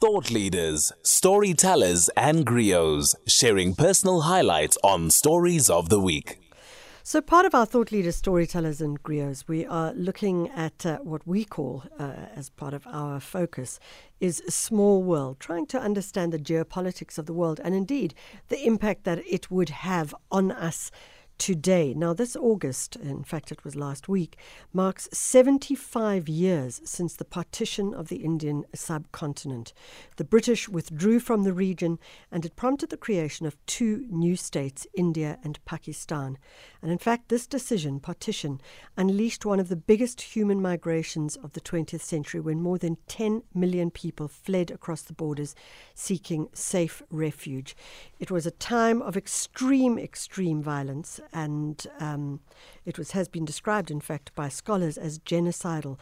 Thought leaders, storytellers, and griots sharing personal highlights on Stories of the Week. So, part of our thought leaders, storytellers, and griots, we are looking at uh, what we call, uh, as part of our focus, is small world, trying to understand the geopolitics of the world and indeed the impact that it would have on us today. Now, this August, in fact, it was last week, marks 75 years since the partition of the Indian subcontinent. The British withdrew from the region and it prompted the creation of two new states, India and Pakistan. And in fact, this decision, partition, unleashed one of the biggest human migrations of the 20th century when more than 10 million people fled across the borders seeking safe refuge. It was a time of extreme, extreme violence and um, it was has been described, in fact, by scholars as genocidal.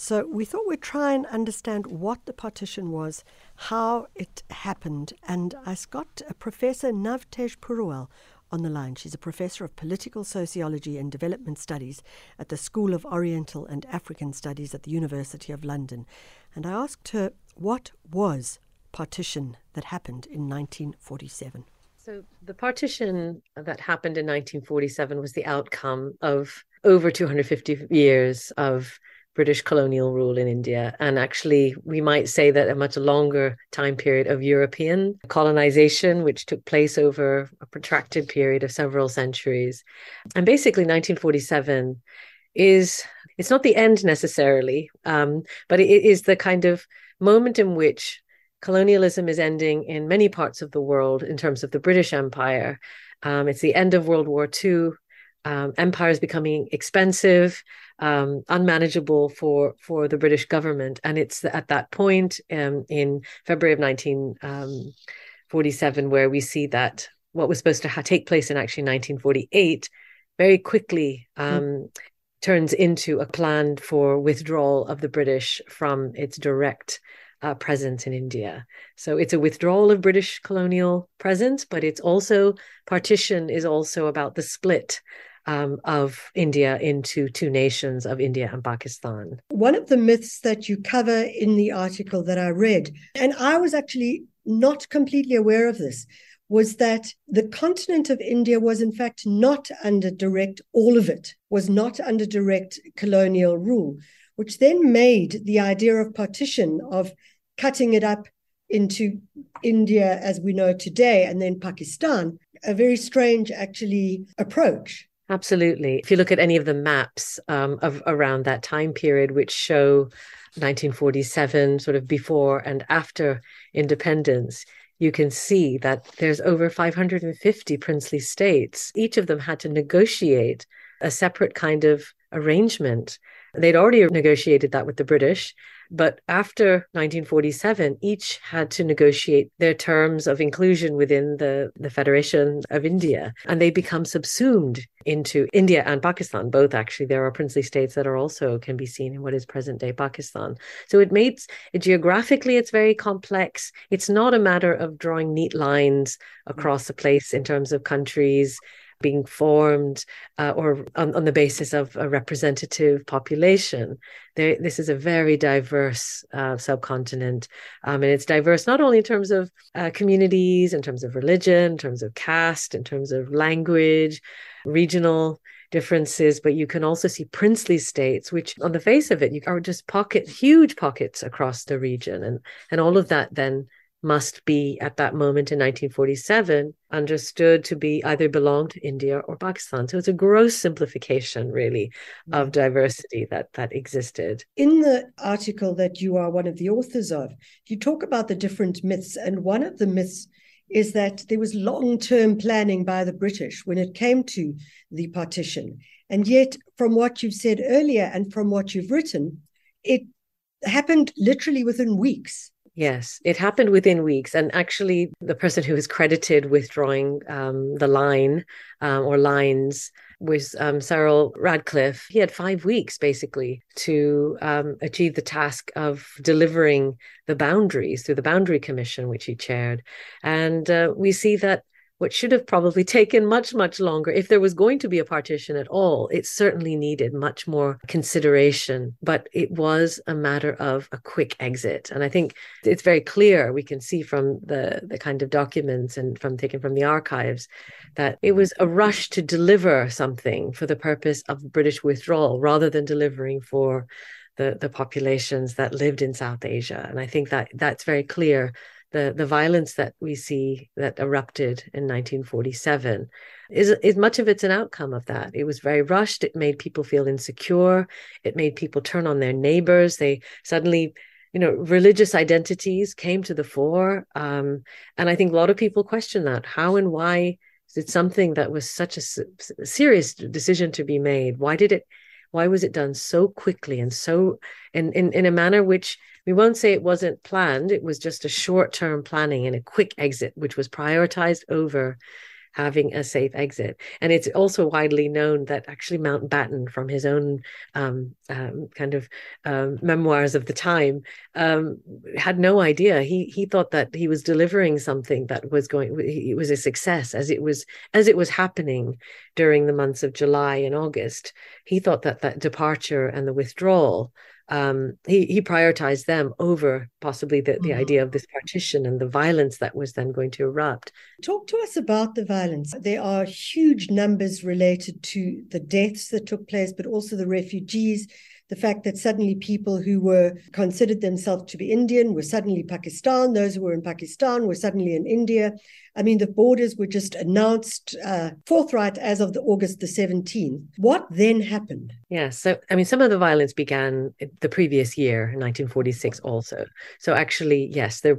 So we thought we'd try and understand what the partition was, how it happened, and I got Professor Navtej Purewal on the line. She's a professor of political sociology and development studies at the School of Oriental and African Studies at the University of London. And I asked her what was partition that happened in 1947. So, the partition that happened in 1947 was the outcome of over 250 years of British colonial rule in India. And actually, we might say that a much longer time period of European colonization, which took place over a protracted period of several centuries. And basically, 1947 is it's not the end necessarily, um, but it is the kind of moment in which colonialism is ending in many parts of the world in terms of the British Empire. Um, it's the end of World War II. Um, empire is becoming expensive, um, unmanageable for for the British government, and it's at that point um, in February of 1947 where we see that what was supposed to ha- take place in actually 1948 very quickly mm. turns into a plan for withdrawal of the British from its direct uh, presence in India. So it's a withdrawal of British colonial presence, but it's also partition is also about the split um, of India into two nations of India and Pakistan. One of the myths that you cover in the article that I read, and I was actually not completely aware of this, was that the continent of India was in fact not under direct, all of it was not under direct colonial rule which then made the idea of partition, of cutting it up into India as we know today and then Pakistan, a very strange, actually, approach. Absolutely. If you look at any of the maps um, of around that time period, which show 1947, sort of before and after independence, you can see that there's over 550 princely states. Each of them had to negotiate a separate kind of arrangement They'd already negotiated that with the British. But after 1947, each had to negotiate their terms of inclusion within the, the Federation of India. And they become subsumed into India and Pakistan. Both actually, there are princely states that are also can be seen in what is present day Pakistan. So it makes it geographically, it's very complex. It's not a matter of drawing neat lines mm. across a place in terms of countries being formed uh, or on, on, the basis of a representative population. There, this is a very diverse uh, subcontinent. Um, and it's diverse not only in terms of uh, communities, in terms of religion, in terms of caste, in terms of language, regional differences, but you can also see princely states, which on the face of it, you are just pocket huge pockets across the region. And, and all of that then must be at that moment in 1947 understood to be either belong to India or Pakistan. So it's a gross simplification, really, of mm. diversity that that existed. In the article that you are one of the authors of, you talk about the different myths, and one of the myths is that there was long-term planning by the British when it came to the partition. And yet, from what you've said earlier and from what you've written, it happened literally within weeks. Yes, it happened within weeks. And actually, the person who is credited with drawing um, the line um, or lines was um, Cyril Radcliffe. He had five weeks basically to um, achieve the task of delivering the boundaries through the Boundary Commission, which he chaired. And uh, we see that what should have probably taken much, much longer. If there was going to be a partition at all, it certainly needed much more consideration, but it was a matter of a quick exit. And I think it's very clear, we can see from the, the kind of documents and from taken from the archives, that it was a rush to deliver something for the purpose of British withdrawal rather than delivering for the, the populations that lived in South Asia. And I think that that's very clear the the violence that we see that erupted in 1947 is is much of it's an outcome of that. It was very rushed. It made people feel insecure. It made people turn on their neighbors. They suddenly you know religious identities came to the fore. Um, and i think a lot of people question that. How and why it something that was such a serious decision to be made? Why did it why was it done so quickly and so in in, in a manner which we won't say it wasn't planned. It was just a short term planning and a quick exit, which was prioritized over having a safe exit. And it's also widely known that actually Mountbatten, from his own um, um, kind of um, memoirs of the time, um, had no idea. He he thought that he was delivering something that was going. It was a success as it was as it was happening during the months of July and August. He thought that that departure and the withdrawal um, he he prioritized them over possibly the, the mm-hmm. idea of this partition and the violence that was then going to erupt. Talk to us about the violence. There are huge numbers related to the deaths that took place, but also the refugees the fact that suddenly people who were considered themselves to be Indian were suddenly Pakistan, those who were in Pakistan were suddenly in India. I mean, the borders were just announced uh, forthright as of the August the 17th. What then happened? Yeah, so I mean, some of the violence began the previous year, 1946, also. So actually, yes, there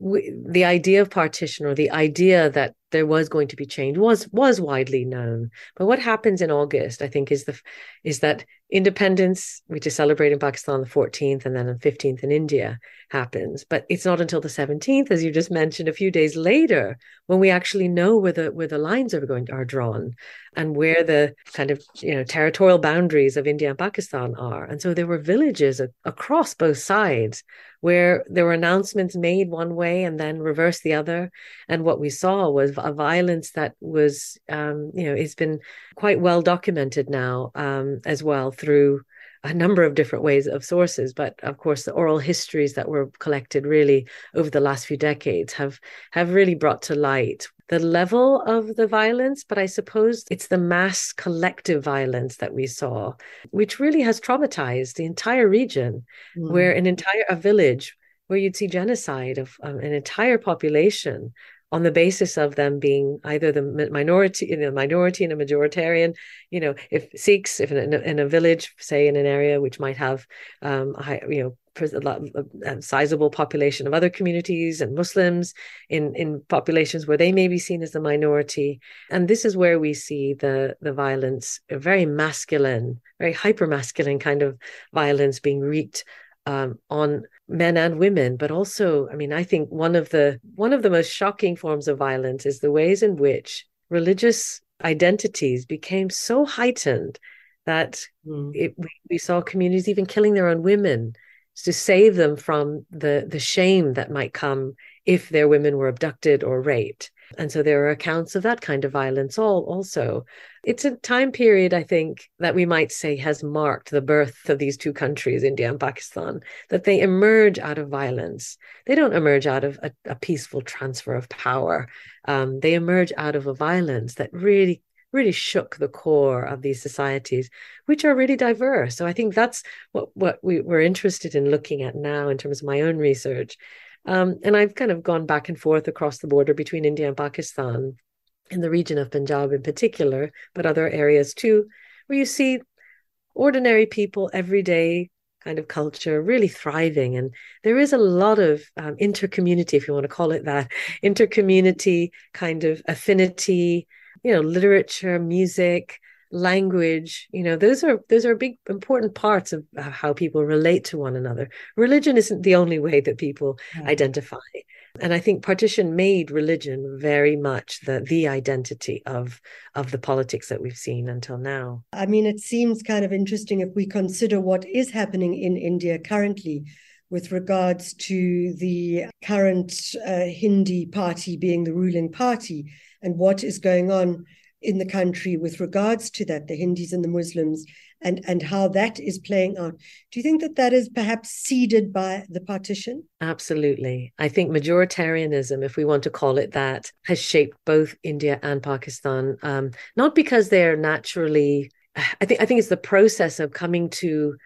we, the idea of partition or the idea that there was going to be change was was widely known. But what happens in august i think is the is that independence which is celebrated in pakistan on the 14th and then the 15th in india happens. But it's not until the 17th as you just mentioned a few days later when we actually know where the where the lines are going are drawn and where the kind of you know territorial boundaries of india and pakistan are. And so there were villages across both sides where there were announcements made one way and then reversed the other. And what we saw was a violence that was, um, you know, it's been quite well documented now um, as well through a number of different ways of sources but of course the oral histories that were collected really over the last few decades have have really brought to light the level of the violence but i suppose it's the mass collective violence that we saw which really has traumatized the entire region mm. where an entire a village where you'd see genocide of um, an entire population on the basis of them being either the minority in a minority and a majoritarian you know if sikhs if in a, in a village say in an area which might have um high, you know a sizable population of other communities and Muslims in in populations where they may be seen as the minority, and this is where we see the the violence, a very masculine, very hyper masculine kind of violence being wreaked um, on men and women but also i mean i think one of the one of the most shocking forms of violence is the ways in which religious identities became so heightened that mm. it, we, we saw communities even killing their own women to save them from the the shame that might come if their women were abducted or raped and so there are accounts of that kind of violence all also. It's a time period i think that we might say has marked the birth of these two countries india and pakistan that they emerge out of violence. They don't emerge out of a, a peaceful transfer of power. Um, they emerge out of a violence that really really shook the core of these societies, which are really diverse. So I think that's what, what we, we're interested in looking at now in terms of my own research um, and I've kind of gone back and forth across the border between India and Pakistan, in the region of Punjab in particular, but other areas too, where you see ordinary people, everyday kind of culture really thriving. And there is a lot of um, intercommunity, if you want to call it that, intercommunity kind of affinity, you know, literature, music, language you know those are those are big important parts of how people relate to one another. Religion isn't the only way that people yeah. identify. And i think partition made religion very much the the identity of of the politics that we've seen until now. I mean it seems kind of interesting if we consider what is happening in india currently with regards to the current uh, Hindi party being the ruling party and what is going on in the country with regards to that, the Hindus and the Muslims, and, and how that is playing out. Do you think that that is perhaps seeded by the partition? Absolutely. I think majoritarianism, if we want to call it that, has shaped both India and Pakistan, um, not because they're naturally. I think I think it's the process of coming to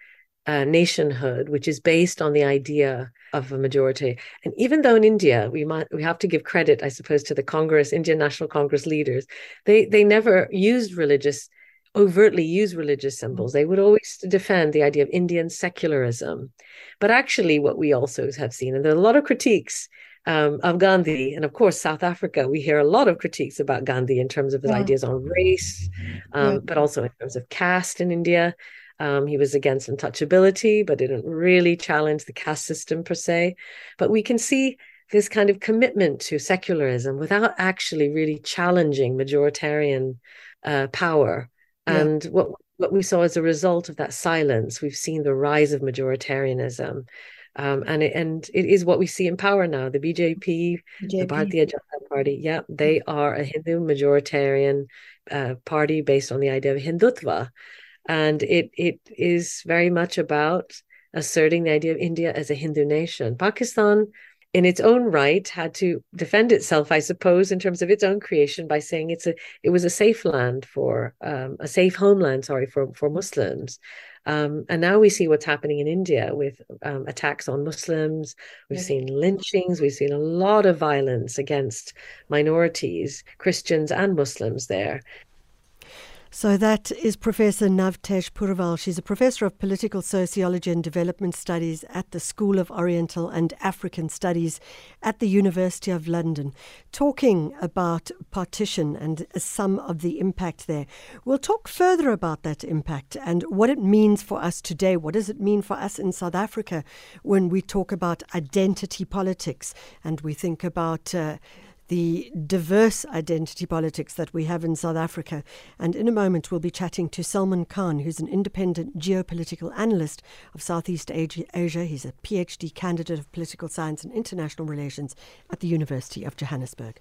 uh, nationhood, which is based on the idea of a majority. And even though in India we might we have to give credit, I suppose, to the Congress, Indian National Congress leaders, they they never used religious overtly used religious symbols. They would always defend the idea of Indian secularism. But actually, what we also have seen, and there are a lot of critiques um, of Gandhi, and of course, South Africa, we hear a lot of critiques about Gandhi in terms of his yeah. ideas on race, um, yeah. but also in terms of caste in India. Um, he was against untouchability, but didn't really challenge the caste system per se. But we can see this kind of commitment to secularism without actually really challenging majoritarian uh, power. Yeah. And what what we saw as a result of that silence, we've seen the rise of majoritarianism. Um, and it, and it is what we see in power now. The BJP, BJP. the Bharatiya Janata Party, yeah, they are a Hindu majoritarian uh, party based on the idea of Hindutva, and it it is very much about asserting the idea of India as a Hindu nation. Pakistan, in its own right, had to defend itself, I suppose, in terms of its own creation by saying it's a it was a safe land for um, a safe homeland, sorry, for for Muslims. Um, and now we see what's happening in India with um, attacks on Muslims. We've seen lynchings. We've seen a lot of violence against minorities, Christians and Muslims there. So that is Professor Navtej Purewal. She's a professor of political sociology and development studies at the School of Oriental and African Studies at the University of London, talking about partition and some of the impact there. We'll talk further about that impact and what it means for us today. What does it mean for us in South Africa when we talk about identity politics and we think about uh, the diverse identity politics that we have in South Africa. And in a moment, we'll be chatting to Salman Khan, who's an independent geopolitical analyst of Southeast Asia. He's a PhD candidate of political science and international relations at the University of Johannesburg.